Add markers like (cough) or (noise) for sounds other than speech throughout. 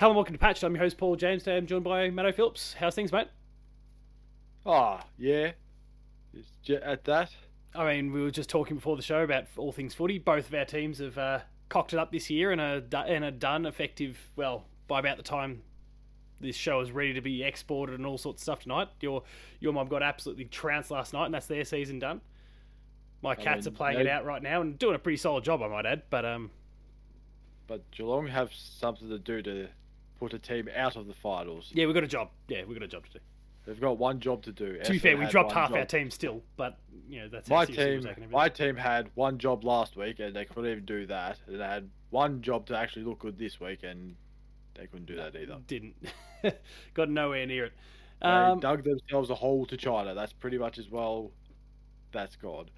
Hello and welcome to Patched. I'm your host Paul James. Today I'm joined by Matto Phillips. How's things, mate? Ah, yeah. It's j- at that. I mean, we were just talking before the show about all things footy. Both of our teams have uh, cocked it up this year and are, and are done effective, well, by about the time this show is ready to be exported and all sorts of stuff tonight. Your your mom got absolutely trounced last night, and that's their season done. My cats mean, are playing they- it out right now and doing a pretty solid job, I might add. But um, But Geelong have something to do to put a team out of the finals. yeah, we've got a job. Yeah, we've got a job to do. They've got one job to do. To be fair, we dropped half job. our team still, but you know that's My team, my team had one job last week, and they couldn't even do that. And they had one job to actually look good this week, and they couldn't do that either. didn't (laughs) got nowhere near it. They Um, dug themselves a hole to China. That's pretty much as well. That's God.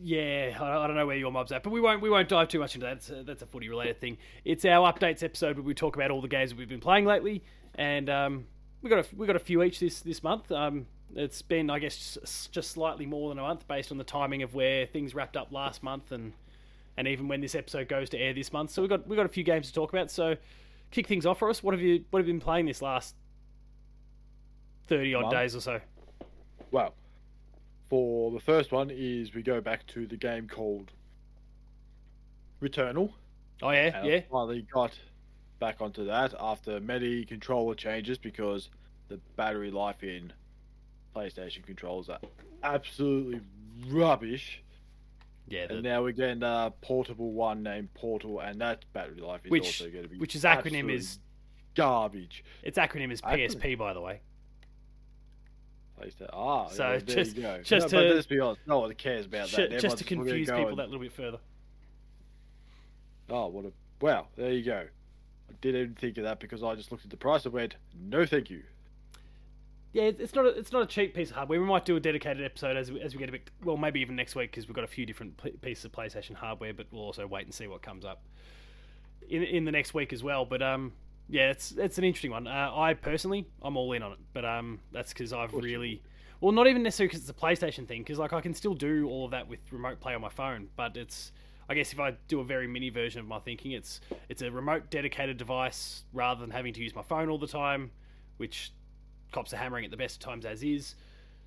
Yeah, I, I don't know where your mob's at, but we won't we won't dive too much into that. It's a, that's a footy related thing. It's our updates episode where we talk about all the games we've been playing lately, and um, we got a, we got a few each this this month. Um, it's been I guess just, just slightly more than a month based on the timing of where things wrapped up last month and and even when this episode goes to air this month. So we got we got a few games to talk about. So kick things off for us. What have you what have you been playing this last thirty odd days or so? Well, for the first one is we go back to the game called Returnal. Oh yeah, yeah. I finally got back onto that after many controller changes because the battery life in PlayStation controllers are absolutely rubbish. Yeah, the, And now we're getting a portable one named Portal, and that battery life is Which- also going to be which his acronym is- garbage. its acronym is PSP, by the way. PlayStation. Ah, So yeah, there just- you go. just no, to- let's be honest, no one cares about Sh- that. just to confuse people that little bit further. Oh, what a wow! There you go. I didn't even think of that because I just looked at the price and went, "No, thank you." Yeah, it's not a, it's not a cheap piece of hardware. We might do a dedicated episode as we, as we get a bit well, maybe even next week because we've got a few different pieces of PlayStation hardware, but we'll also wait and see what comes up in in the next week as well. But um, yeah, it's it's an interesting one. Uh, I personally, I'm all in on it, but um, that's because I've really. Well, not even necessarily because it's a PlayStation thing, because like I can still do all of that with remote play on my phone. But it's, I guess, if I do a very mini version of my thinking, it's it's a remote dedicated device rather than having to use my phone all the time, which cops are hammering at the best of times as is.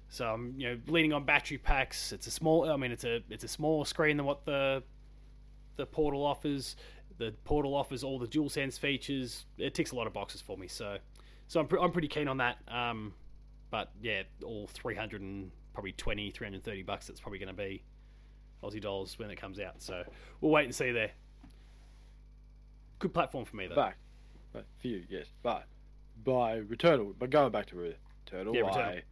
So I'm you know leaning on battery packs. It's a small. I mean, it's a it's a smaller screen than what the the Portal offers. The Portal offers all the dual sense features. It ticks a lot of boxes for me. So so I'm pre- I'm pretty keen on that. Um, but yeah, all 300 and probably 20, 330 bucks. That's probably going to be Aussie dollars when it comes out. So we'll wait and see there. Good platform for me though. Back, but for you, yes. But by Returnal, but going back to Returnal, Yeah, Returnal. I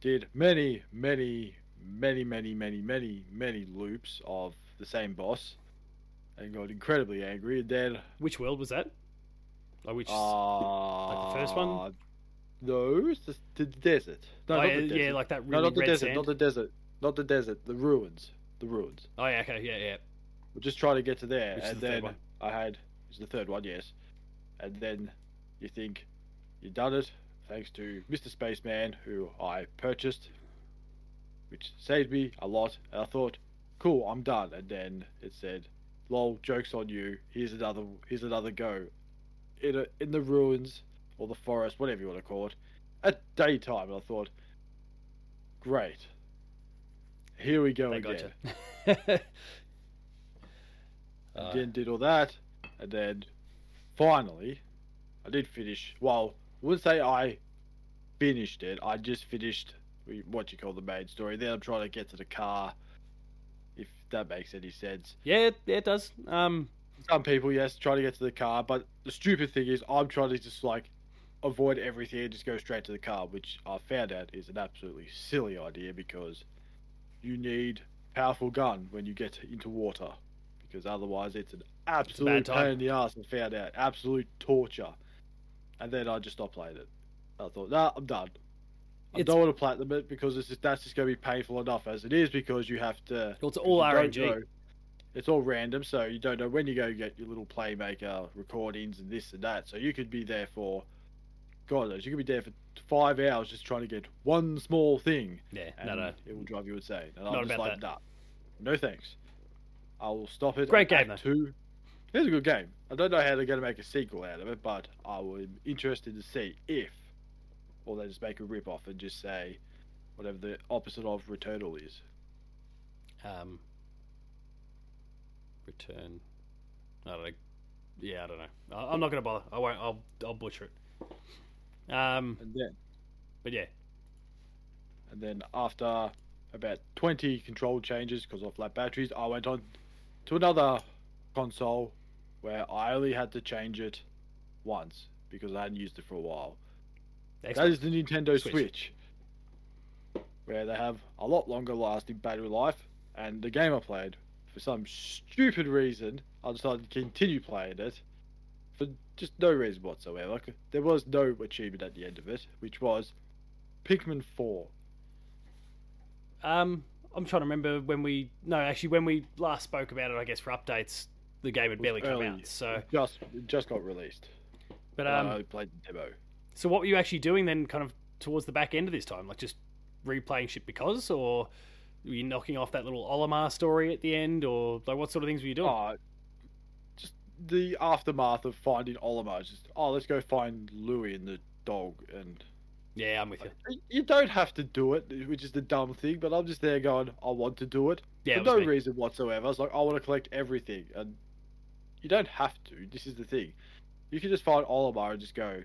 did many, many, many, many, many, many, many loops of the same boss, and got incredibly angry. And then, Which world was that? Like which? uh, the first one? No, it's the, the desert. No, oh, not yeah, the yeah, desert. like that no, not the red desert. sand. Not the desert. Not the desert. The ruins. The ruins. Oh yeah, okay, yeah, yeah. We're just trying to get to there, Which is and the third then one? I had it's the third one, yes. And then you think you've done it thanks to Mr. Spaceman, who I purchased, which saved me a lot. And I thought, cool, I'm done. And then it said, "Lol, jokes on you. Here's another. Here's another go." In a, in the ruins or the forest, whatever you want to call it, at daytime. And I thought, great. Here we go They again. gotcha. Uh, then did all that, and then finally, I did finish. Well, I wouldn't say I finished it. I just finished what you call the main story. Then I'm trying to get to the car, that makes any sense. yeah, it- yeah, it does. Um, Some people, yes, try to get to the car, but the stupid thing is, I'm trying to just like avoid everything and just go straight to the car, which I found out is an absolutely silly idea because you need powerful gun when you get into water, because otherwise it's an absolute time. pain in the ass. I found out absolute torture, and then I just stopped playing it. I thought, nah, I'm done. I It's- don't want to platinum it because it's just, that's just going to be painful enough as it is because you have to. Well, it's all RNG. it's all random, so you don't know when you go get your little playmaker recordings and this and that. So you could be there for, God knows, you could be there for five hours just trying to get one small thing, yeah, no, no. it will drive you insane. And Not I'm just about like, nah, no thanks. I will stop it. Great game, Act Two. It's a good game. I don't know how they're going to make a sequel out of it, but I am interested to see if, or they just make a rip off and just say whatever the opposite of Returnal is. Um, return. I don't know. Yeah, I don't know. I- I'm not gonna bother. I won't. I'll I'll butcher it. Um, And then, but yeah, and then after about 20 control changes because of flat batteries, I went on to another console where I only had to change it once because I hadn't used it for a while. That Xbox. is the Nintendo Switch. Switch. where they have a lot longer lasting battery life. And the game I played, for some stupid reason, I decided to continue playing it for just no reason whatsoever. Like, there was no achievement at the end of it, which was Pikmin 4. Um, I'm trying to remember when we. No, actually, when we last spoke about it, I guess for updates, the game had barely come early. out. So, It just it just got released. but um, I played the demo. So what were you actually doing then, kind of towards the back end of this time? Like just replaying shit because, or were you knocking off that little Olimar story at the end, or like what sort of things were you doing? Oh, just the aftermath of finding Olimar. Just oh, let's go find Louie and the dog, and yeah, I'm with you. you don't have to do it, which is the dumb thing. But I'm just there going, I want to do it Yeah, for it no me. reason whatsoever. I was like, I want to collect everything, and you don't have to. This is the thing. You can just find Olimar and just go,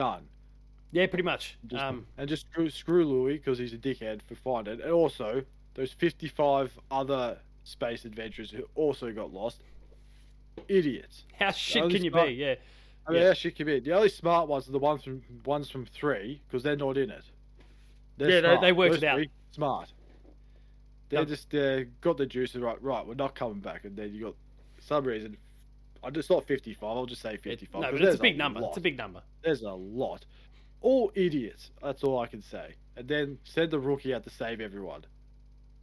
done. Yeah, pretty much. Just, Um, and just screw, screw Louie because he's a dickhead for finding it. And also, those 55 other space adventurers who also got lost. Idiots. how shit can you be? Yeah, I mean, Yeah. how shit can be? The only smart ones are the ones from ones from three because they're not in it. They're Yeah, they- smart. they worked Those it out. Smart. They're No. just uh, got the juice and right. Right, we're not coming back, and then you got for some reason. I just not 55. I'll just say It- 55. no, 'cause but it's a big number. lot. It's a big number. There's a lot. All idiots. That's all I can say. And then send the rookie out to save everyone.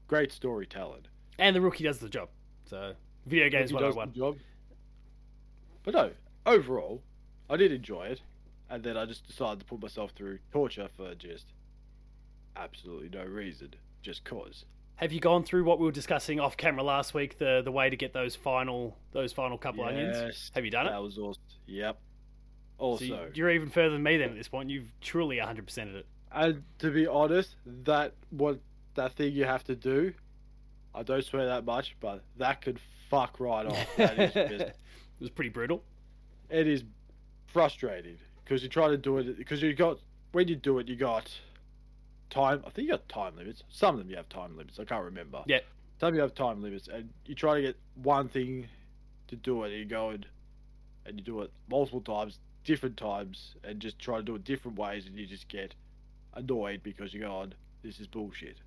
Great storytelling. And the rookie does the job. So video games one does one. job. But no, overall, I did enjoy it, and then I just decided to put myself through torture for just absolutely no reason, just cause. Have you gone through what we were discussing off camera last week? The the way to get those final those final couple onions. Yes, Have you done it? That was awesome. Yep. Also, you- you're even further than me then at this point. You've truly 100%ed it. and to be honest, that what that thing you have to do, I don't swear that much, but that could fuck right off. That is (laughs) it was pretty brutal. it is frustrating because you try to do it because you got when you do it you got time i think you got time limits some of them you have time limits i can't remember Yeah. some you have time limits and you try to get one thing to do it and you go and, and you do it multiple times different times and just try to do it different ways and you just get annoyed because you go on this is bullshit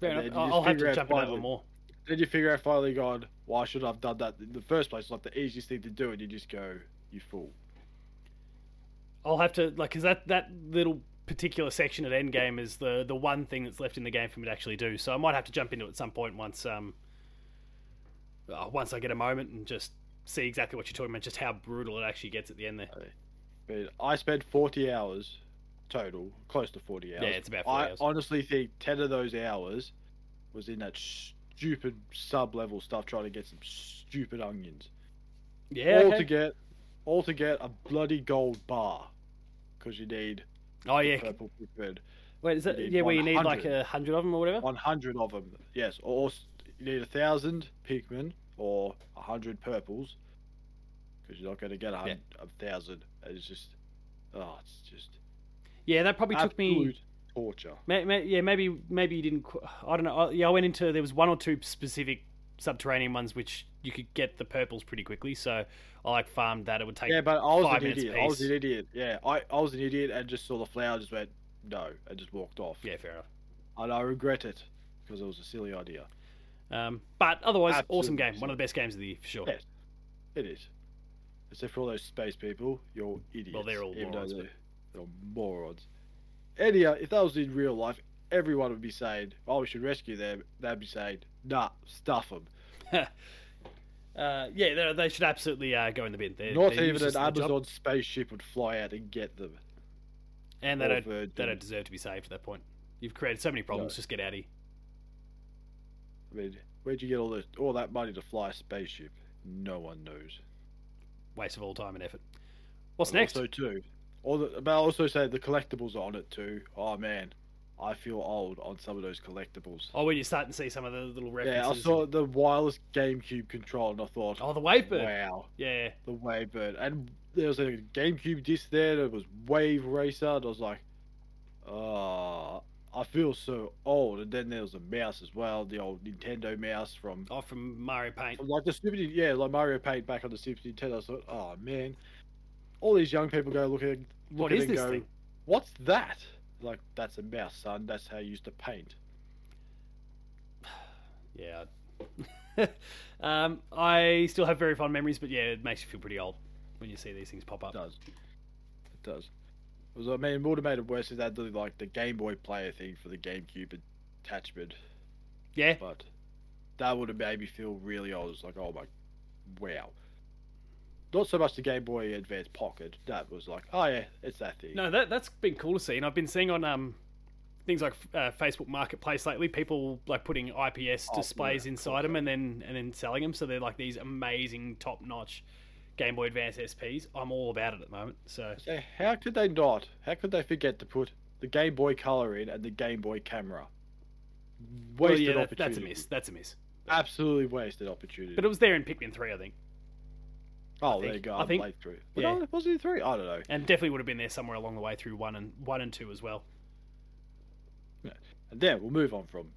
Fair And enough. then I'll, have to jump finally- one more. then you figure out finally going why should i have done that in the first place it's like the easiest thing to do and you just go you fool I'll have to like because that that little particular section at Endgame is the the one thing that's left in the game for me to actually do. So I might have to jump into it at some point once um uh, once I get a moment and just see exactly what you're talking about, just how brutal it actually gets at the end there. But I spent 40 hours total, close to 40 hours. Yeah, it's about 40 I hours. honestly think 10 of those hours was in that stupid sub level stuff trying to get some stupid onions. Yeah. all okay. to get all to get a bloody gold bar because you need Oh yeah. purple preferred Wait, is that yeah where you need like a hundred of them or whatever? 100 of them. Yes, or you need a thousand Pikmin or a hundred purples because you're not going to get a, a thousand. It's just, oh, it's just Yeah, that probably took me. absolute torture. May, may, yeah, maybe maybe you didn't. I don't know. I- Yeah, I went into there was one or two specific subterranean ones which you could get the purples pretty quickly. So I like farmed that. It would take Yeah, but I was five an idiot. apiece. I was an idiot. Yeah, I, I was an idiot and just saw the flower, just went no, and just walked off. yeah, fair enough. And I regret it because it was a silly idea. Um, but otherwise, awesome Absolutely game. One of the best games of the year for sure. Yes, it is. Except for all those space people, you're idiots. Well, they're all morons, They're, they're morons. Any, uh, if that was in real life, everyone would be saying, "Oh, we should rescue them." They'd be saying, "Nah, stuff them." (laughs) Uh, yeah, they, should absolutely uh, go in the bin. They're, Not they're even an at the job, Amazon spaceship would fly out and get them. and they don't Virgin. they don't deserve to be saved at that point. You've created so many problems. No. Just get out of here. I mean, where'd you get all this, all that money to fly a spaceship? no one knows. Waste of all time and effort. What's And next? Also, too, all the, but I also say the collectibles are on it too. Oh man, I feel old on some of those collectibles. Oh, when you start to see some of the little references. Yeah, I saw the wireless GameCube control and I thought, Oh, the Wavebird. wow, Yeah. the Wavebird. And there was a GameCube disc there. There was Wave Racer. And I was like, oh, I feel so old. And then there was a mouse as well, the old Nintendo mouse from, Oh, from Mario Paint. like the Super, yeah, like Mario Paint back on the Super Nintendo. I thought, oh man, all these young people go look at, look What at is and this go, thing? what's that? Like that's a mouse, son. That's how you used to paint. (sighs) Yeah. (laughs) um, I still have very fond memories, but yeah, it makes you feel pretty old when you see these things pop It up. does. It does. It was, I mean, have made it worse is that the, like the Game Boy Player thing for the GameCube attachment, Yeah. but that would have made me feel really old. It's like, oh my, wow. Not so much the Game Boy Advance Pocket. That was like, oh yeah, it's that thing. No, that that's been cool to see, and I've been seeing on um things like uh, Facebook Marketplace lately, people like putting IPS Oh, displays yeah, inside them and then and then selling them. So they're like these amazing top notch Game Boy Advance SPs. I'm all about it at the moment. So So how could they not? How could they forget to put the Game Boy Color in and the Game Boy Camera? Wasted well, yeah, that, opportunity. that's a miss. That's a miss. Absolutely wasted opportunity. But it was there in Pikmin three, I think, oh, there you go. I I think- played through. But yeah. yeah. was it three? I don't know. and definitely would have been there somewhere along the way through one and one and two as well. Yeah. And then we'll move on from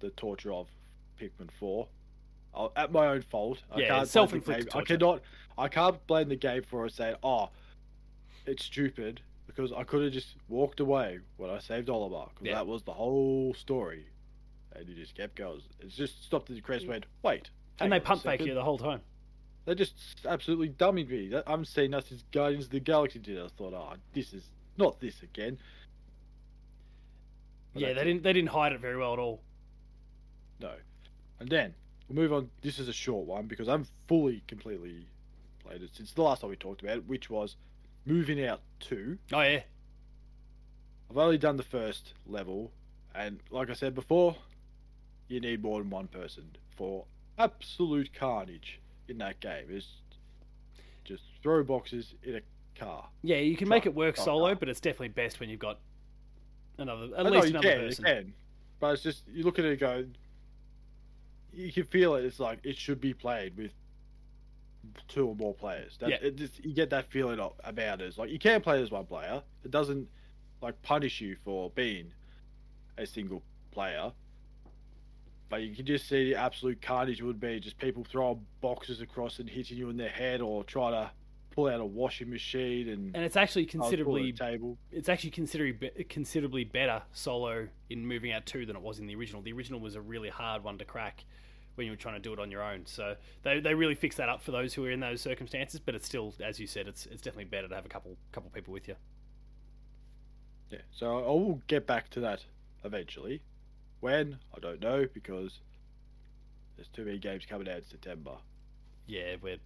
the torture of Pikmin Four. i at my own fault. I Yeah, can't self-inflicted. I cannot. I can't blame the game for saying, "Oh, it's stupid," because I could have just walked away when I saved Olimar. Because Yeah. that was the whole story, and you just kept going. It's just stopped at the crest. Went, wait. and they pump fake second." you the whole time. They just absolutely dummied me. I'm seeing us as Guardians of the Galaxy did. I thought, oh, this is not this again. But yeah, they didn't they didn't hide it very well at all. No. And then we'll move on. This is a short one because I'm fully, completely played it since the last time we talked about it, which was moving out two. Oh yeah, I've only done the first level, and like I said before, you need more than one person for absolute carnage in that game. is just throw boxes in a car. yeah. You can make it work solo, hard. but it's definitely best when you've got another at oh, I know least you another can, person. you can, but it's just you look at it and go, you can feel it. It's like it should be played with two or more players. That, Yeah. it just, you get that feeling of- about it. It's like you can play as one player. It doesn't like punish you for being a single player. But you can just see the absolute carnage would be just people throwing boxes across and hitting you in the head, or try to pull out a washing machine and And it's actually try to pull considerably table. it's actually considerably considerably better solo in moving out two than it was in the original. The original was a really hard one to crack when you were trying to do it on your own. So they, they really fix that up for those who are in those circumstances. But it's still, as you said, it's it's definitely better to have a couple couple people with you. Yeah, so I will get back to that eventually. When I don't know because there's too many games coming out in September. Yeah, we're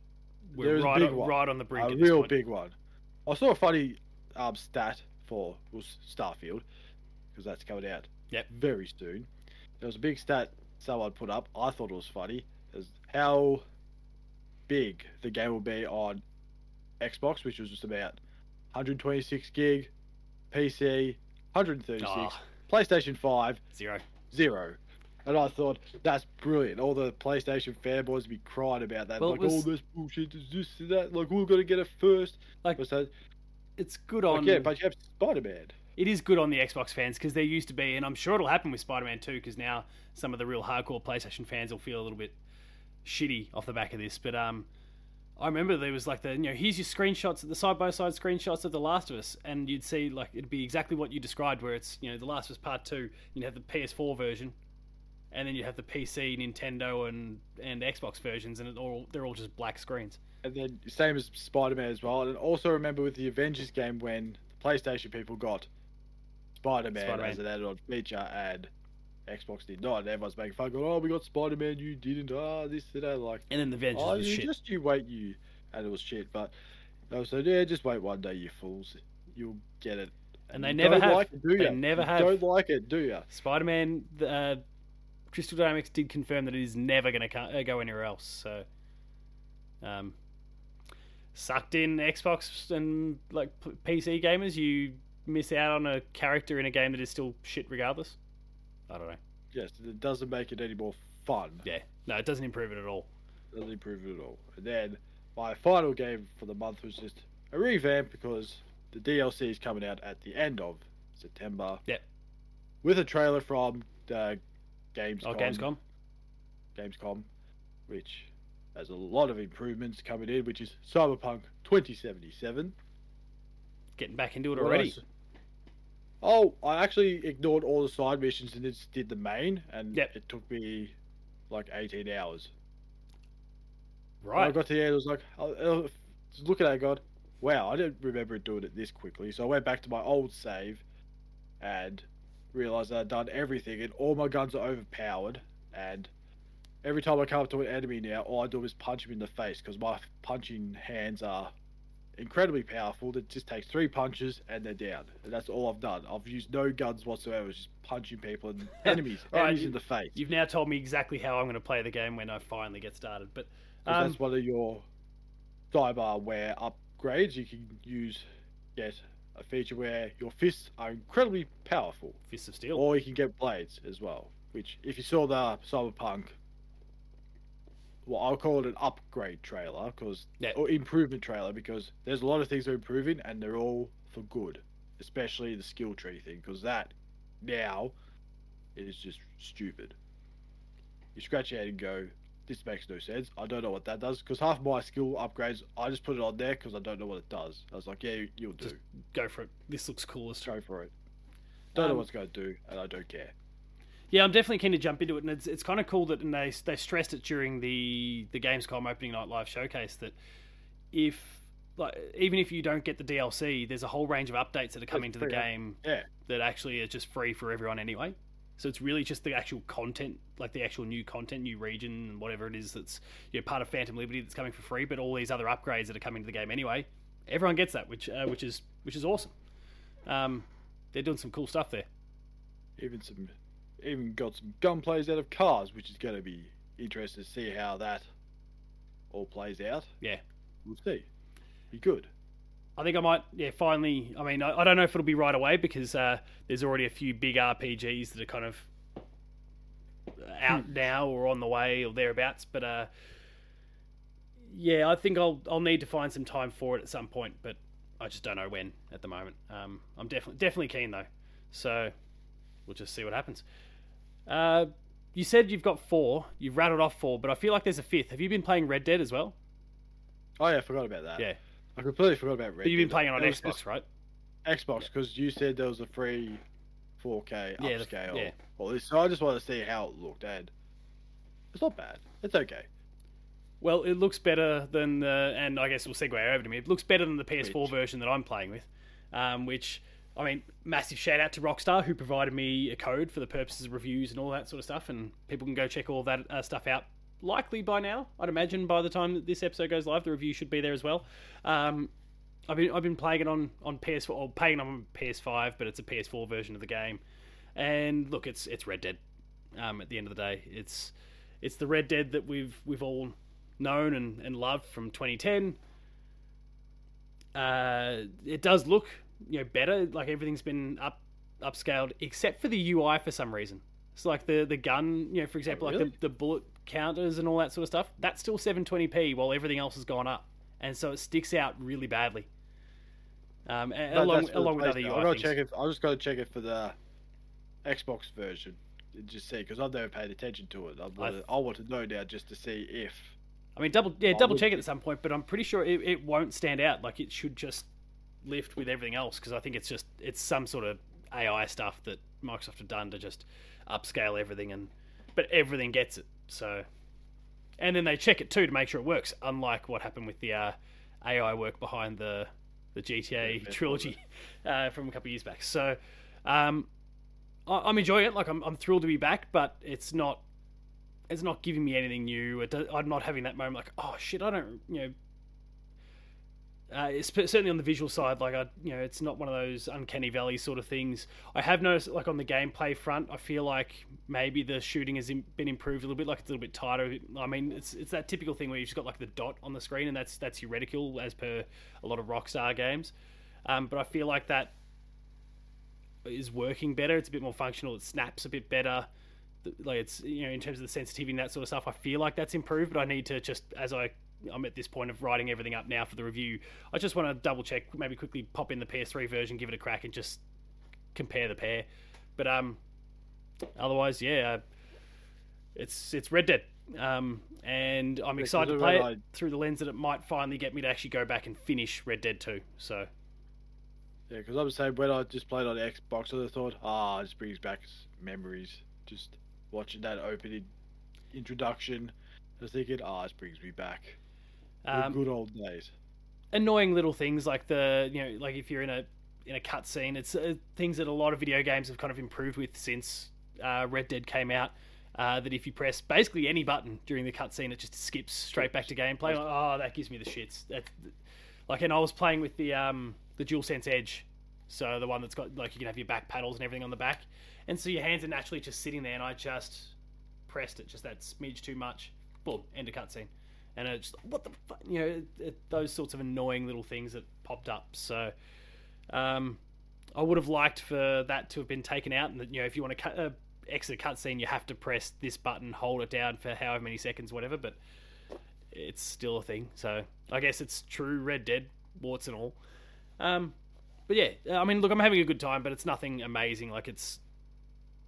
we're There's right on, one. right on the brink. a real big one. I saw a funny um, stat for was Starfield because that's coming out Yep. very soon. There was a big stat someone put up. I thought it was funny. Is how big the game will be on Xbox, which was just about 126 gig, PC 136, Oh, PlayStation 5 zero. Zero. And I thought that's brilliant. All the PlayStation fanboys be crying about that. Well, like, was- all this bullshit is this and that. Like, we're gonna get it first. Like- so, It's good like, on. yeah, but you have Spider Man. it is good on the Xbox fans because there used to be, and I'm sure it'll happen with Spider-Man 2 because now some of the real hardcore PlayStation fans will feel a little bit shitty off the back of this. But um, I remember there was like the you know here's your screenshots, the side by side screenshots of The Last of Us, and you'd see like it'd be exactly what you described, where it's you know The Last of Us Part Two, you'd have the PS4 version, and then you'd have the PC, Nintendo, and and Xbox versions, and it all they're all just black screens. And then same as Spider Man as well. And also remember with the Avengers game when the PlayStation people got Spider Man Spider-Man. as an added on feature and Xbox did not. And everyone's making fun, going, "Oh, we got Spider Man, you didn't." Ah, this and that. Like, And then the Avengers oh, was you shit. just you wait, you. And it was shit. But I said, yeah, just wait one day, you fools. You'll get it. And they you never don't have. Like it, do They ya? never You have. Don't like it, do you? Spider-Man, uh, Crystal Dynamics did confirm that it is never going to go anywhere else. So Um, sucked in Xbox and like PC gamers, you miss out on a character in a game that is still shit regardless. I don't know. Yes, it doesn't make it any more fun. Yeah, no, it doesn't improve it at all. It doesn't improve it at all. And then my final game for the month was just a revamp because the DLC is coming out at the end of September. Yep. With a trailer from the Gamescom. Oh, Gamescom. Gamescom, which has a lot of improvements coming in, which is Cyberpunk 2077. Getting back into it What already. Oh, I actually ignored all the side missions and just did the main, and Yep. it took me like 18 hours. When I got to the end, I was like, uh, uh, I, I was looking at it, God, wow, I didn't remember doing it this quickly. So I went back to my old save and realized that I'd done everything, and all my guns are overpowered. And every time I come up to an enemy now, all I do is punch him in the face because my punching hands are incredibly powerful. that just takes three punches and they're down. And that's all I've done. I've used no guns whatsoever, it's just punching people and (laughs) enemies, Right, enemies you- in the face. You've now told me exactly how I'm going to play the game when I finally get started. But um, that's one of your cyberware upgrades. You can use get a feature where your fists are incredibly powerful, Fists of Steel. or you can get blades as well. Which, if you saw the cyberpunk, well, I'll call it an upgrade trailer because Yeah. or improvement trailer because there's a lot of things that are improving and they're all for good, especially the skill tree thing because that now it is just stupid. You scratch your head and go, this makes no sense. I don't know what that does because half my skill upgrades, I just put it on there because I don't know what it does. I was like, yeah, you'll do. Just Go for it. This looks coolest. Go for it. Don't know Um, what's going to do, and I don't care. Yeah, I'm definitely keen to jump into it, and it's it's kind of cool that and they they stressed it during the the Gamescom opening night live showcase that if like even if you don't get the DLC, there's a whole range of updates that are coming to the game Yeah, that actually are just free for everyone anyway. So it's really just the actual content, like the actual new content, new region, and whatever it is that's you know, part of Phantom Liberty that's coming for free. But all these other upgrades that are coming to the game anyway, everyone gets that, which uh, which is which is awesome. Um, they're doing some cool stuff there. even some, even got some gunplays out of cars, which is going to be interesting to see how that all plays out. Yeah. we'll see. Be good. I think I might, yeah, finally. I mean, I, I don't know if it'll be right away because uh, there's already a few big RPGs that are kind of out now or on the way or thereabouts. But uh, yeah, I think I'll I'll need to find some time for it at some point, but I just don't know when at the moment. Um, I'm definitely definitely keen though, so we'll just see what happens. Uh, you said you've got four. You've rattled off four, but I feel like there's a fifth. Have you been playing Red Dead as well? Oh yeah, I forgot about that. Yeah, I completely forgot about Red. but you've been Dead. playing it on Xbox, just right? Xbox, because you said there was a free 4K Yeah, the- upscale. yeah. Well, so I just wanted to see how it looked, and it's not bad. It's okay. Well, it looks better than the, and I guess we'll segue over to me. It looks better than the PS4 Which? version that I'm playing with, um, which I mean, massive shout out to Rockstar who provided me a code for the purposes of reviews and all that sort of stuff, and people can go check all that uh, stuff out. Likely by now, I'd imagine by the time that this episode goes live, the review should be there as well. Um, I've been I've been playing it on on PS4 or playing it on PS5, but it's a PS4 version of the game. And look, it's it's Red Dead. Um, at the end of the day, it's it's the Red Dead that we've we've all known and, and loved from 2010. Uh, it does look you know better, like everything's been up upscaled, except for the UI for some reason. It's like the the gun, you know, for example, like really? the, the bullet counters and all that sort of stuff. That's still 720p while everything else has gone up, and so it sticks out really badly. Um, along that's for the along with other. UI I gotta things. check it. I just got to check it for the Xbox version. and Just see, because I've never paid attention to it. I want, I want to know now just to see if. I mean, double yeah, double check it at some point, but I'm pretty sure it, it won't stand out. Like it should just lift with everything else because I think it's just it's some sort of AI stuff that Microsoft have done to just upscale everything and but everything gets it. So and then they check it too to make sure it works. Unlike what happened with the uh, AI work behind the the GTA Yeah, (laughs) trilogy (laughs) uh, from a couple of years back. So um, I, I'm enjoying it. Like I'm I'm thrilled to be back, but it's not it's not giving me anything new. It does, I'm not having that moment like, oh shit, I don't, you know, Uh, certainly on the visual side, like I, you know, it's not one of those uncanny valley sort of things. I have noticed, like on the gameplay front, I feel like maybe the shooting has been improved a little bit, like it's a little bit tighter. I mean, it's it's that typical thing where you've just got like the dot on the screen, and that's that's your reticle, as per a lot of Rockstar games. Um, but I feel like that is working better. It's a bit more functional. It snaps a bit better. Like it's you know in terms of the sensitivity and that sort of stuff. I feel like that's improved, but I need to just as I I'm at this point of writing everything up now for the review. I just want to double check, maybe quickly pop in the PS3 version, give it a crack, and just compare the pair. But um, otherwise, yeah, uh, it's it's Red Dead, um, and I'm Yeah, excited to play I- it through the lens that it might finally get me to actually go back and finish Red Dead 2. So Yeah, because I was saying when I just played on Xbox, I thought, ah, this brings back memories. Just watching that opening introduction, I was thinking, ah, this brings me back. Um, good old days. annoying little things like the you know like if you're in a in a cutscene, it's uh, things that a lot of video games have kind of improved with since uh, Red Dead came out. Uh, that if you press basically any button during the cutscene, it just skips straight back to gameplay. Like, oh, that gives me the shits. That, like, and I was playing with the um, the DualSense Edge, so the one that's got like you can have your back paddles and everything on the back, and so your hands are naturally just sitting there, and I just pressed it just that smidge too much. Boom, end of cutscene and it's what the fuck, you know, it, it, those sorts of annoying little things that popped up. So, um, I would have liked for that to have been taken out, and that you know, if you want to cut, uh, exit a cutscene, you have to press this button, hold it down for however many seconds, whatever. But it's still a thing. So I guess it's true Red Dead, warts and all. Um, but yeah, I mean, look, I'm having a good time, but it's nothing amazing. Like it's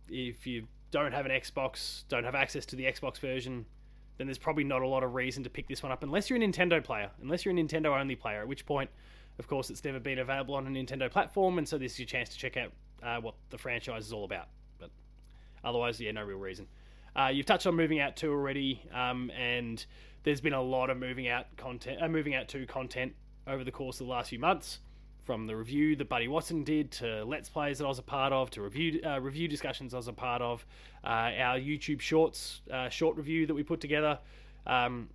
if you don't have an Xbox, don't have access to the Xbox version, then there's probably not a lot of reason to pick this one up unless you're a Nintendo player. Unless you're a Nintendo only player, at which point, of course, it's never been available on a Nintendo platform, and so this is your chance to check out uh, what the franchise is all about. But otherwise, yeah, no real reason. Uh, you've touched on moving out two already, um, and there's been a lot of moving out content, uh, moving out two content over the course of the last few months. From the review that Buddy Watson did to Let's Plays that I was a part of to review uh, review discussions I was a part of, uh, our YouTube Shorts uh, short review that we put together. Um,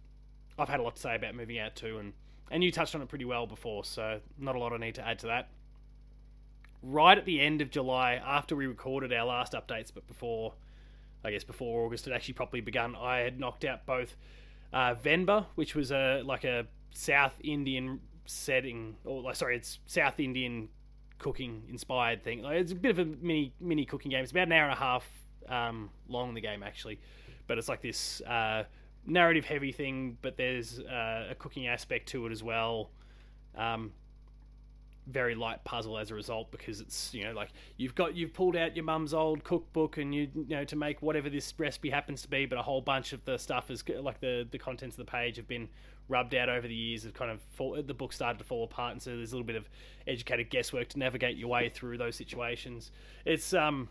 I've had a lot to say about moving out too, and and you touched on it pretty well before, so not a lot I need to add to that. Right at the end of July, after we recorded our last updates, but before, I guess before August had actually properly begun, I had knocked out both uh, Venba, which was a like a South Indian setting, or sorry, it's South Indian cooking inspired thing. Like, it's a bit of a mini mini cooking game. It's about an hour and a half um, long the game actually, but it's like this uh, narrative heavy thing. But there's uh, a cooking aspect to it as well. Um, very light puzzle as a result because it's you know like you've got you've pulled out your mum's old cookbook and you, you know to make whatever this recipe happens to be but a whole bunch of the stuff is like the the contents of the page have been rubbed out over the years of kind of fall, the book started to fall apart and so there's a little bit of educated guesswork to navigate your way through those situations it's um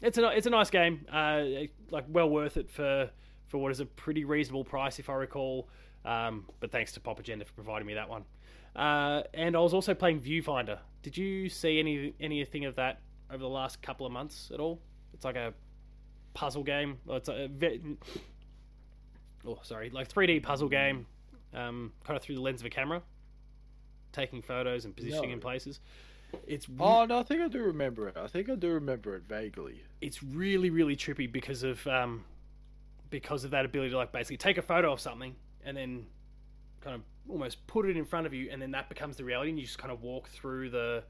it's a it's a nice game uh like well worth it for for what is a pretty reasonable price if I recall um but thanks to Pop Agenda for providing me that one uh, and I was also playing Viewfinder. Did you see any anything of that over the last couple of months at all? It's like a puzzle game. It's a oh sorry, like 3D puzzle game, um, kind of through the lens of a camera, taking photos and positioning in places. It's Oh no, I think I do remember it. I think I do remember it vaguely. it's really really trippy because of um, because of that ability to like basically take a photo of something and then kind of almost put it in front of you and then that becomes the reality and you just kind of walk through the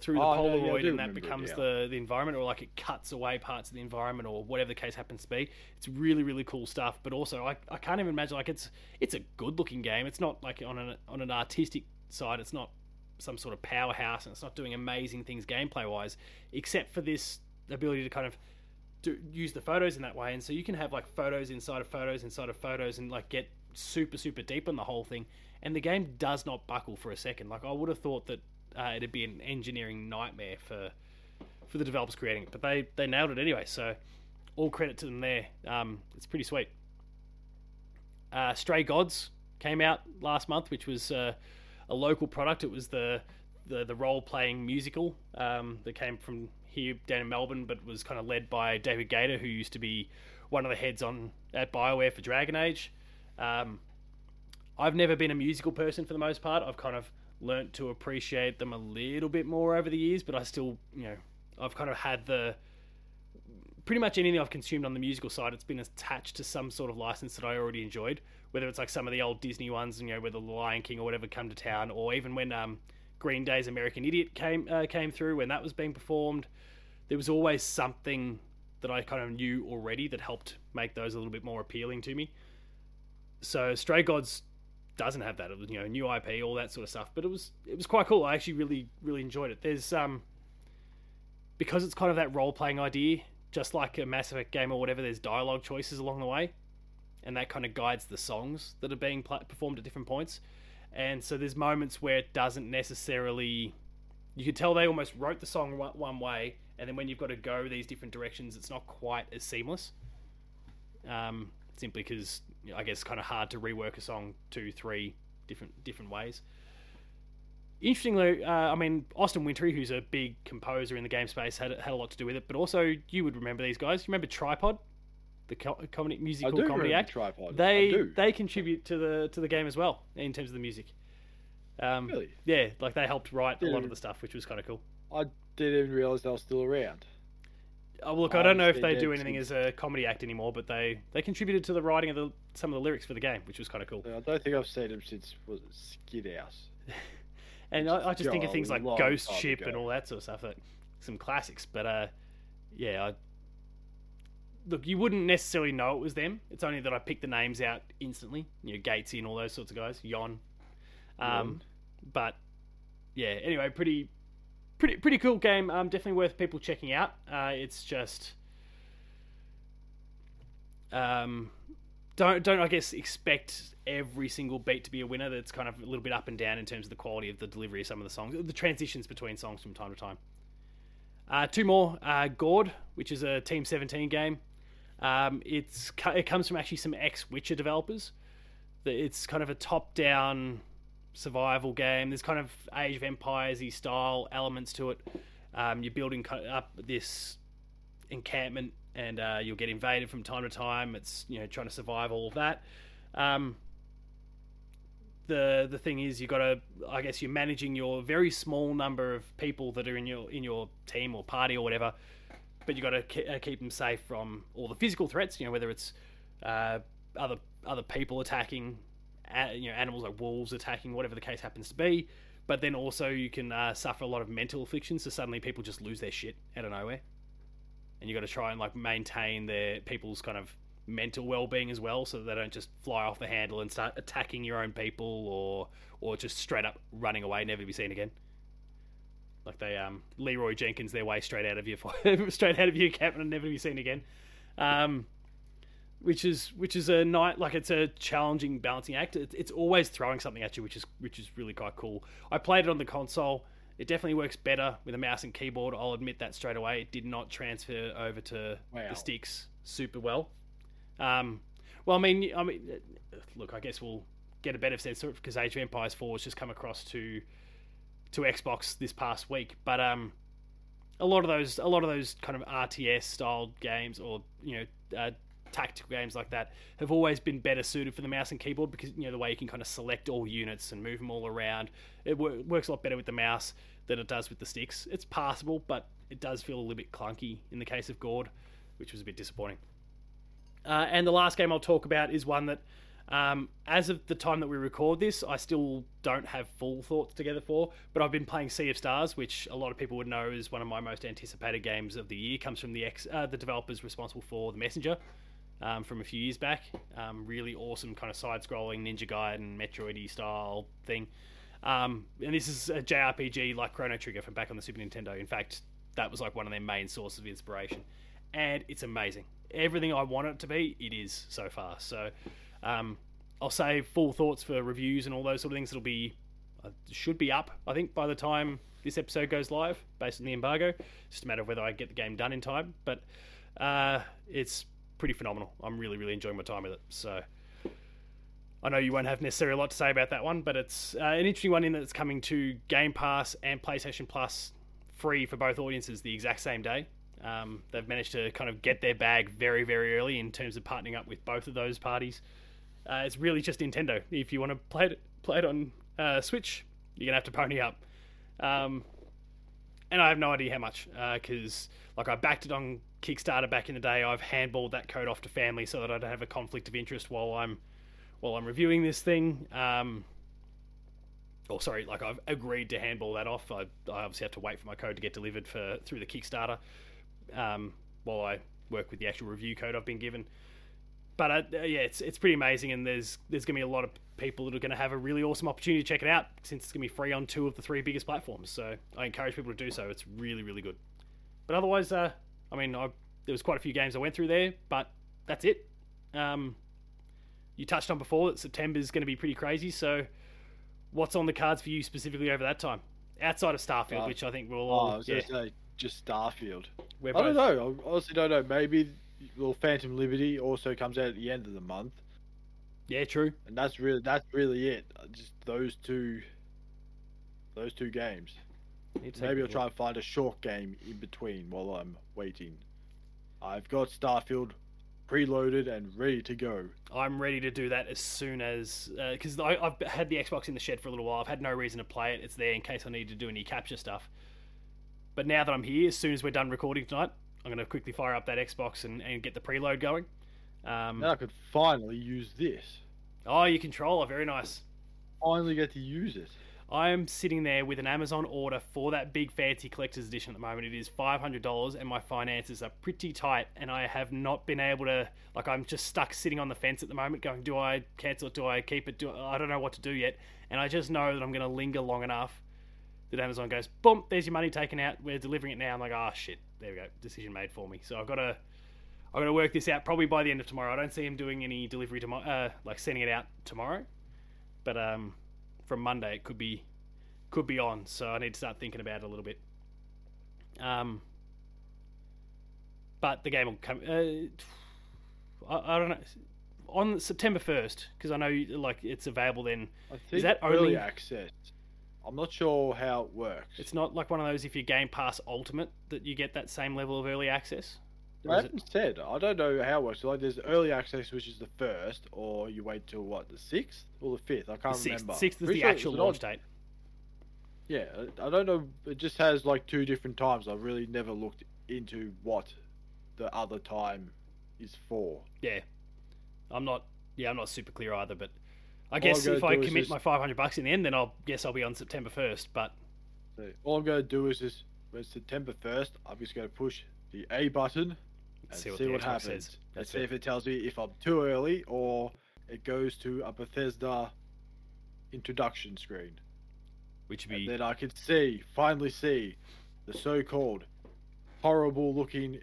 through the Oh, yeah, yeah, polaroid and that remember it, becomes yeah. the the environment or like it cuts away parts of the environment or whatever the case happens to be. It's really really cool stuff but also I, I can't even imagine like it's it's a good looking game. It's not like on an on an artistic side it's not some sort of powerhouse and it's not doing amazing things gameplay wise except for this ability to kind of do, use the photos in that way. And so you can have like photos inside of photos inside of photos and like get super super deep on the whole thing and the game does not buckle for a second. Like i would have thought that uh, it'd be an engineering nightmare for for the developers creating it but they they nailed it anyway so all credit to them there um, it's pretty sweet uh, stray gods came out last month which was uh, a local product it was the the, the role playing musical um, that came from here down in Melbourne, but was kind of led by David Gaider, who used to be one of the heads on at Bioware for Dragon Age. Um, I've never been a musical person for the most part. I've kind of learnt to appreciate them a little bit more over the years, but I still, you know, I've kind of had the pretty much anything I've consumed on the musical side, it's been attached to some sort of license that I already enjoyed. Whether it's like some of the old Disney ones, you know, where the Lion King or whatever come to town, or even when um, Green Day's American Idiot came uh, came through when that was being performed, there was always something that I kind of knew already that helped make those a little bit more appealing to me. So Stray Gods doesn't have that. It was you know new IP, all that sort of stuff. But it was it was quite cool. I actually really really enjoyed it. There's um because it's kind of that role playing idea, just like a Mass Effect game or whatever. There's dialogue choices along the way, and that kind of guides the songs that are being pl- performed at different points. And so there's moments where it doesn't necessarily. You could tell they almost wrote the song one way, and then when you've got to go these different directions, it's not quite as seamless. Um, simply because I guess it's kind of hard to rework a song two, three different different ways. Interestingly, uh, I mean Austin Wintory, who's a big composer in the game space, had had a lot to do with it. But also, you would remember these guys. You remember Tripod, the co- comedy musical comedy act. Tripod. They they contribute to the to the game as well in terms of the music. Um, really? Yeah, like they helped write a lot of the stuff, which was kind of cool. I didn't even realize they were still around. Oh, look, I don't know if they do anything as a comedy act anymore, but they, they contributed to the writing of the, some of the lyrics for the game, which was kind of cool. I don't think I've seen them since was it Skithouse. (laughs) and I, I, just think of things like Ghost Ship ago. and all that sort of stuff, that some classics. But uh, yeah, I, look, you wouldn't necessarily know it was them. It's only that I picked the names out instantly. You know, Gatesy and all those sorts of guys, Yon. Um, but yeah, anyway, pretty pretty pretty cool game. Um, definitely worth people checking out. Uh, it's just um, don't don't I guess expect every single beat to be a winner. That's kind of a little bit up and down in terms of the quality of the delivery of some of the songs, the transitions between songs from time to time. Uh, two more, uh, Gord, which is a Team 17 game. Um, it's it comes from actually some ex Witcher developers. It's kind of a top down survival game. There's kind of Age of Empires style elements to it. Um, you're building up this encampment, and uh, you'll get invaded from time to time. It's you know trying to survive all of that. Um, the the thing is, you've got to I guess you're managing your very small number of people that are in your in your team or party or whatever, but you've got to uh, keep them safe from all the physical threats. You know whether it's uh, other other people attacking you know animals like wolves attacking, whatever the case happens to be. But then also you can uh, suffer a lot of mental afflictions. So suddenly people just lose their shit out of nowhere, and you got to try and like maintain their people's kind of mental well-being as well, so they don't just fly off the handle and start attacking your own people, or or just straight up running away, never to be seen again. Like they um, Leeroy Jenkins their way straight out of your (laughs) straight out of your cabin and never to be seen again. Um, which is which is a night like it's a challenging balancing act. It's, it's always throwing something at you, which is which is really quite cool. I played it on the console. It definitely works better with a mouse and keyboard. I'll admit that straight away. It did not transfer over to wow. the sticks super well. Um, well, I mean, I mean, look, I guess we'll get a better sense of it because Age of Empires Four has just come across to to Xbox this past week. But um, a lot of those, a lot of those kind of RTS style games, or you know, uh, tactical games like that have always been better suited for the mouse and keyboard because you know the way you can kind of select all units and move them all around. It wor- works a lot better with the mouse than it does with the sticks. It's passable, but it does feel a little bit clunky in the case of Gord, which was a bit disappointing. Uh, and the last game I'll talk about is one that, um, as of the time that we record this, I still don't have full thoughts together for. But I've been playing Sea of Stars, which a lot of people would know is one of my most anticipated games of the year. Comes from the ex, uh, the developers responsible for the Messenger, um, from a few years back. Um, really awesome kind of side-scrolling Ninja Gaiden Metroidy style thing. Um, and this is a JRPG like Chrono Trigger from back on the Super Nintendo. In fact, that was like one of their main sources of inspiration, and it's amazing. Everything I want it to be, it is so far. So, um, I'll save full thoughts for reviews and all those sort of things. It'll be uh, should be up, I think, by the time this episode goes live, based on the embargo. It's just a matter of whether I get the game done in time. But uh, it's pretty phenomenal. I'm really, really enjoying my time with it. So I know you won't have necessarily a lot to say about that one, but it's uh, an interesting one in that it's coming to Game Pass and PlayStation Plus free for both audiences the exact same day. Um, they've managed to kind of get their bag very, very early in terms of partnering up with both of those parties. Uh, it's really just Nintendo. If you want to play it, play it on uh, Switch, you're gonna have to pony up. Um, and I have no idea how much because like I backed it on Kickstarter back in the day. I've handballed that code off to family so that I don't have a conflict of interest while I'm while I'm reviewing this thing. Um, or sorry, like I've agreed to handball that off. I, I obviously have to wait for my code to get delivered for through the Kickstarter um, while I work with the actual review code I've been given. But uh, yeah, it's it's pretty amazing, and there's there's gonna be a lot of people that are gonna have a really awesome opportunity to check it out since it's gonna be free on two of the three biggest platforms. So I encourage people to do so. It's really really good. But otherwise, uh, I mean, I, there was quite a few games I went through there, but that's it. Um, you touched on before that September is going to be pretty crazy. So, what's on the cards for you specifically over that time, outside of Starfield, Uh, which I think we'll Oh, all I was yeah, say just Starfield. I don't know. I honestly don't know. Maybe little Phantom Liberty also comes out at the end of the month, yeah, true. and that's really that's really it. Uh, Just those two, those two games. Maybe I'll try and find a short game in between while I'm waiting. I've got Starfield preloaded and ready to go. I'm ready to do that as soon as because I've had the Xbox in the shed for a little while. I've had no reason to play it. It's there in case I need to do any capture stuff. But now that I'm here, as soon as we're done recording tonight, I'm going to quickly fire up that Xbox and, and get the preload going. Um, Then I could finally use this. oh, your controller, very nice. Finally get to use it. I'm sitting there with an Amazon order for that big fancy collector's edition at the moment. It is five hundred dollars, and my finances are pretty tight, and I have not been able to. Like, I'm just stuck sitting on the fence at the moment, going, "Do I cancel it? Do I keep it? Do I, I don't know what to do yet." And I just know that I'm going to linger long enough that Amazon goes, "Boom! There's your money taken out. We're delivering it now." I'm like, "Ah, shit! There we go. Decision made for me." So I've got to. I've got to work this out probably by the end of tomorrow. I don't see him doing any delivery tomorrow, uh, like sending it out tomorrow. But um, from Monday it could be could be on, so I need to start thinking about it a little bit. Um, but the game will come. Uh, I, I don't know on September first because I know like it's available then. I think that early only- access? I'm not sure how it works. It's not like one of those if you Game Pass Ultimate that you get that same level of early access. I Or it- haven't said. I don't know how it works. Like, there's early access, which is the first, or you wait till what the sixth or the fifth. I can't sixth, remember. sixth is Pretty the sure actual launch date. Yeah, I I don't know. It just has like two different times. I've really never looked into what the other time is for. Yeah, I'm not. Yeah, I'm not super clear either. But I guess if I commit just- my 500 bucks in the end, then I'll guess I'll be on September 1st. But So all I'm going to do is just when it's September first, I'm just going to push the A button and see see what what, the Xbox happens. says. That's see it. if it tells me if I'm too early or it goes to a Bethesda introduction screen. which would And then I can see, finally see, the so-called horrible looking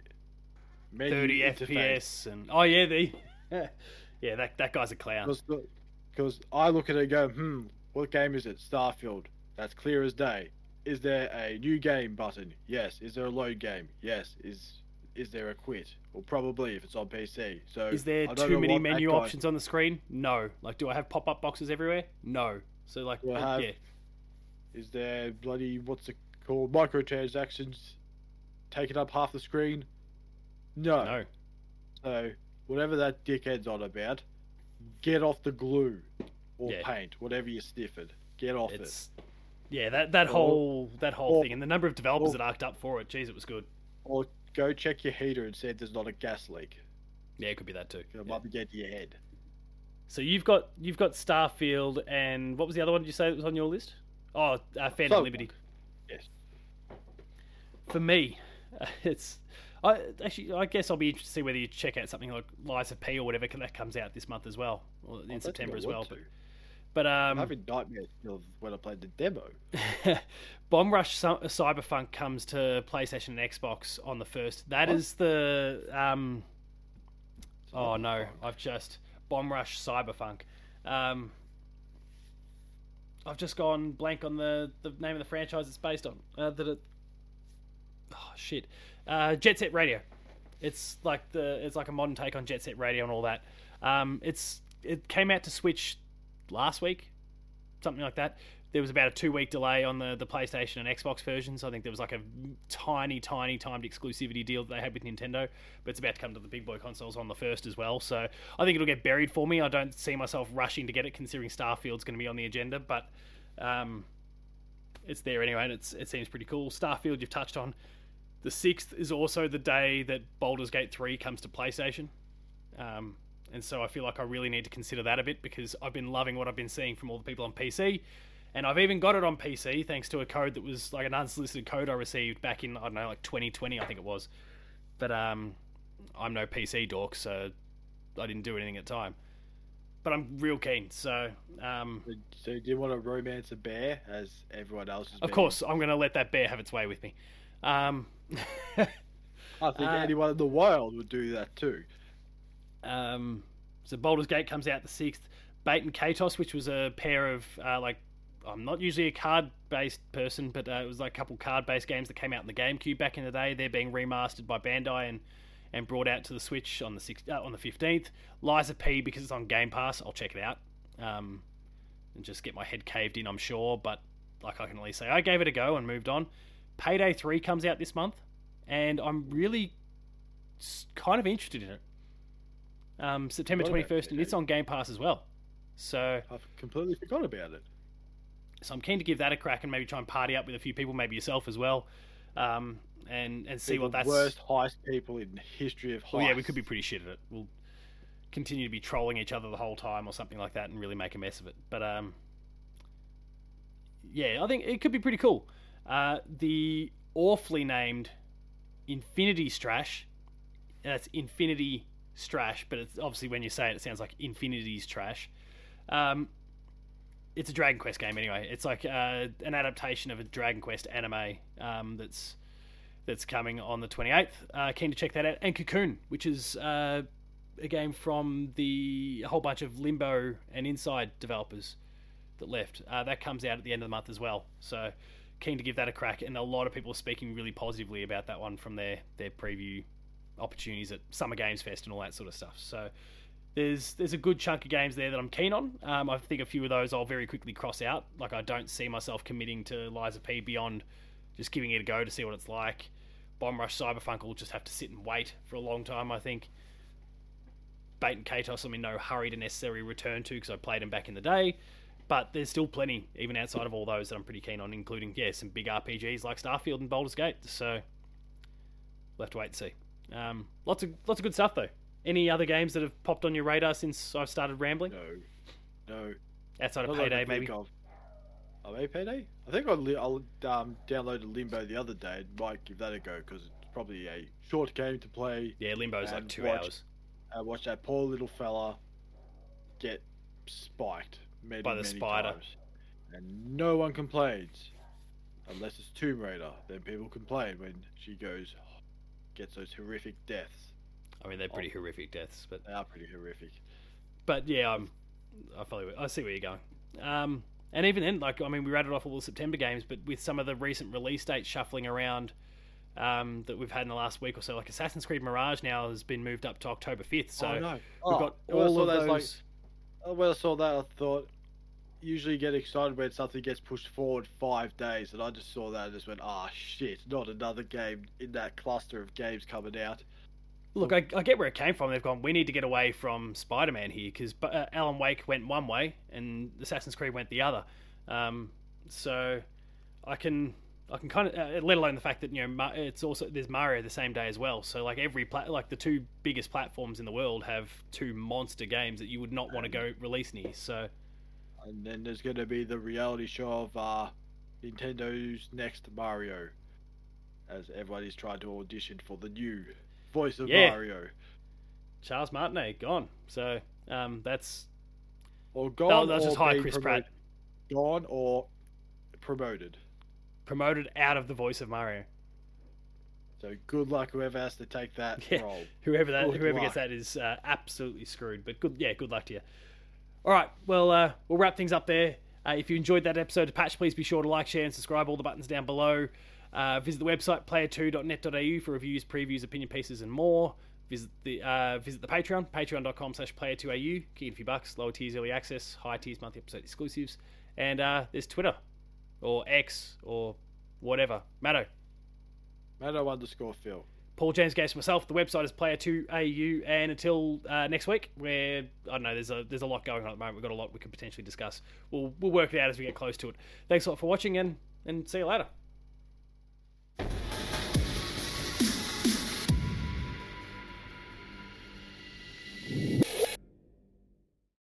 menu 30 interface. FPS and oh yeah, the (laughs) yeah that that guy's a clown. Because I look at it and go, hmm, what game is it? Starfield. That's clear as day. Is there a new game button? Yes. Is there a load game? Yes. Is is there a quit? Well, probably if it's on PC. So Is there too many menu guy- options on the screen? No. Like, do I have pop-up boxes everywhere? No. So like, I have- yeah, Is there bloody what's it called? Microtransactions taking up half the screen? No. no. So whatever that dickhead's on about, get off the glue or Yeah. paint, whatever you stiffed. Get off it. Yeah that that Or- whole that whole or- thing and the number of developers or- that arced up for it. Geez, it was good. Or go check your heater and see if there's not a gas leak. Yeah, it could be that too. It Yeah. might be getting to your head. So you've got you've got Starfield and what was the other one? Did you say that was on your list? Oh, uh, Phantom Cyberpunk. Liberty. Yes. For me, (laughs) it's I actually I guess I'll be interested to see whether you check out something like Lies of P or whatever that comes out this month as well, or in September as well. But, but I'm um, having nightmares of when I played the demo. (laughs) Bomb Rush Cy- Cyberpunk comes to PlayStation and Xbox on the first. That What? is the um. Oh no, I've just Bomb Rush Cyberpunk. Um, I've just gone blank on the, the name of the franchise it's based on. Uh, that it, oh shit, uh, Jet Set Radio. It's like the it's like a modern take on Jet Set Radio and all that. Um, it's it came out to Switch last week, something like that. there was about a two week delay on the, the PlayStation and Xbox versions. I think there was like a tiny, tiny timed exclusivity deal that they had with Nintendo, but it's about to come to the big boy consoles on the first as well. So I think it'll get buried for me. I don't see myself rushing to get it, considering Starfield's going to be on the agenda, but um, it's there anyway, and it's, it seems pretty cool. Starfield, you've touched on. The 6th is also the day that Baldur's Gate 3 comes to PlayStation. Um, and so I feel like I really need to consider that a bit because I've been loving what I've been seeing from all the people on PC and I've even got it on PC thanks to a code that was like an unsolicited code I received back in I don't know like 2020 I think it was. But um, I'm no PC dork, so I didn't do anything at the time. But I'm real keen, so. Um, so do you want to romance a bear as everyone else is? Of course, I'm going to let that bear have its way with me. Um, (laughs) I think uh, anyone in the wild would do that too. Um, so Baldur's Gate comes out the sixth. Baten Kaitos, which was a pair of uh, like I'm not usually a card based person, but uh, it was like a couple card based games that came out in the GameCube back in the day. They're being remastered by Bandai and and brought out to the Switch on the sixth, uh, on the 15th. Lies of P because it's on Game Pass. I'll check it out um, and just get my head caved in. I'm sure, but like I can at least say I gave it a go and moved on. Payday 3 comes out this month, and I'm really kind of interested in it. Um, September 21st, and it's on Game Pass as well. So I've completely forgot about it. So I'm keen to give that a crack and maybe try and party up with a few people, maybe yourself as well, um, and and see what that's worst heist people in history of heists. Well, yeah, we could be pretty shit at it. We'll continue to be trolling each other the whole time or something like that and really make a mess of it. But um, yeah, I think it could be pretty cool. Uh, the awfully named Infinity Strash. That's Infinity Strash, but it's obviously when you say it, it sounds like Infinity's trash. Um, it's a Dragon Quest game anyway. It's like uh, an adaptation of a Dragon Quest anime um, that's that's coming on the 28th. Uh, keen to check that out. And Cocoon, which is uh, a game from the a whole bunch of Limbo and Inside developers that left. Uh, that comes out at the end of the month as well. So keen to give that a crack. And a lot of people are speaking really positively about that one from their their preview opportunities at Summer Games Fest and all that sort of stuff. So there's there's a good chunk of games there that I'm keen on. Um, I think a few of those I'll very quickly cross out. Like I don't see myself committing to of P beyond just giving it a go to see what it's like. Bomb Rush Cyberpunk will just have to sit and wait for a long time. I think. Baten Kaitos, I'm in no hurry to necessarily return to because I played them back in the day. But there's still plenty, even outside of all those, that I'm pretty keen on, including yeah some big RPGs like Starfield and Baldur's Gate. So we'll have to wait and see. Um, lots of lots of good stuff though. Any other games that have popped on your radar since I've started rambling? No, no. Outside of Payday, maybe. Of. Oh, maybe Payday. I think I'll, I'll um, download Limbo the other day. and might give that a go because it's probably a short game to play. Yeah, Limbo's like two watch, hours. Uh, watch that poor little fella get spiked many, by the many spider, times. and no one complains unless it's Tomb Raider. Then people complain when she goes gets those horrific deaths. I mean, they're pretty oh, horrific deaths, but they are pretty horrific. But yeah, I'm, I follow. I see where you're going. Um, and even then, like I mean, we rattled off all the September games, but with some of the recent release dates shuffling around um, that we've had in the last week or so, like Assassin's Creed Mirage now has been moved up to October fifth. So oh, no. we've oh, got all of those. Like, oh, when I saw that, I thought usually get excited when something gets pushed forward five days, and I just saw that and just went, "Ah, oh, shit! Not another game in that cluster of games coming out." Look, I, I, get where it came from. They've gone, we need to get away from Spider Man here because uh, Alan Wake went one way and Assassin's Creed went the other. Um, so I can I can kind of, uh, let alone the fact that you know it's also there's Mario the same day as well. So like every pla- like the two biggest platforms in the world have two monster games that you would not want to go release near. So and then there's going to be the reality show of uh, Nintendo's next Mario, as everybody's trying to audition for the new voice of yeah. Mario. Charles Martinet gone. So um, that's or gone. That's just hire Chris Pratt. Gone or promoted. Promoted out of the voice of Mario. So good luck whoever has to take that (laughs) yeah. role. Whoever that good whoever luck. gets that is uh, absolutely screwed. But good, yeah, good luck to you. All right, well, uh, we'll wrap things up there. Uh, if you enjoyed that episode of Patched, please be sure to like, share, and subscribe. All the buttons down below. Uh, visit the website player2.net.au for reviews, previews, opinion pieces, and more. visit the uh, visit the Patreon, patreon.com slash player2au. Kick in a few bucks, lower tiers early access, high tiers monthly episode exclusives. And uh, there's Twitter or X or whatever. Matto. Matto underscore Phil. Paul James Games myself. The website is player2au. And until uh, next week, where I don't know, there's a there's a lot going on at the moment. We've got a lot we could potentially discuss. We'll we'll work it out as we get close to it. Thanks a lot for watching, and and see you later.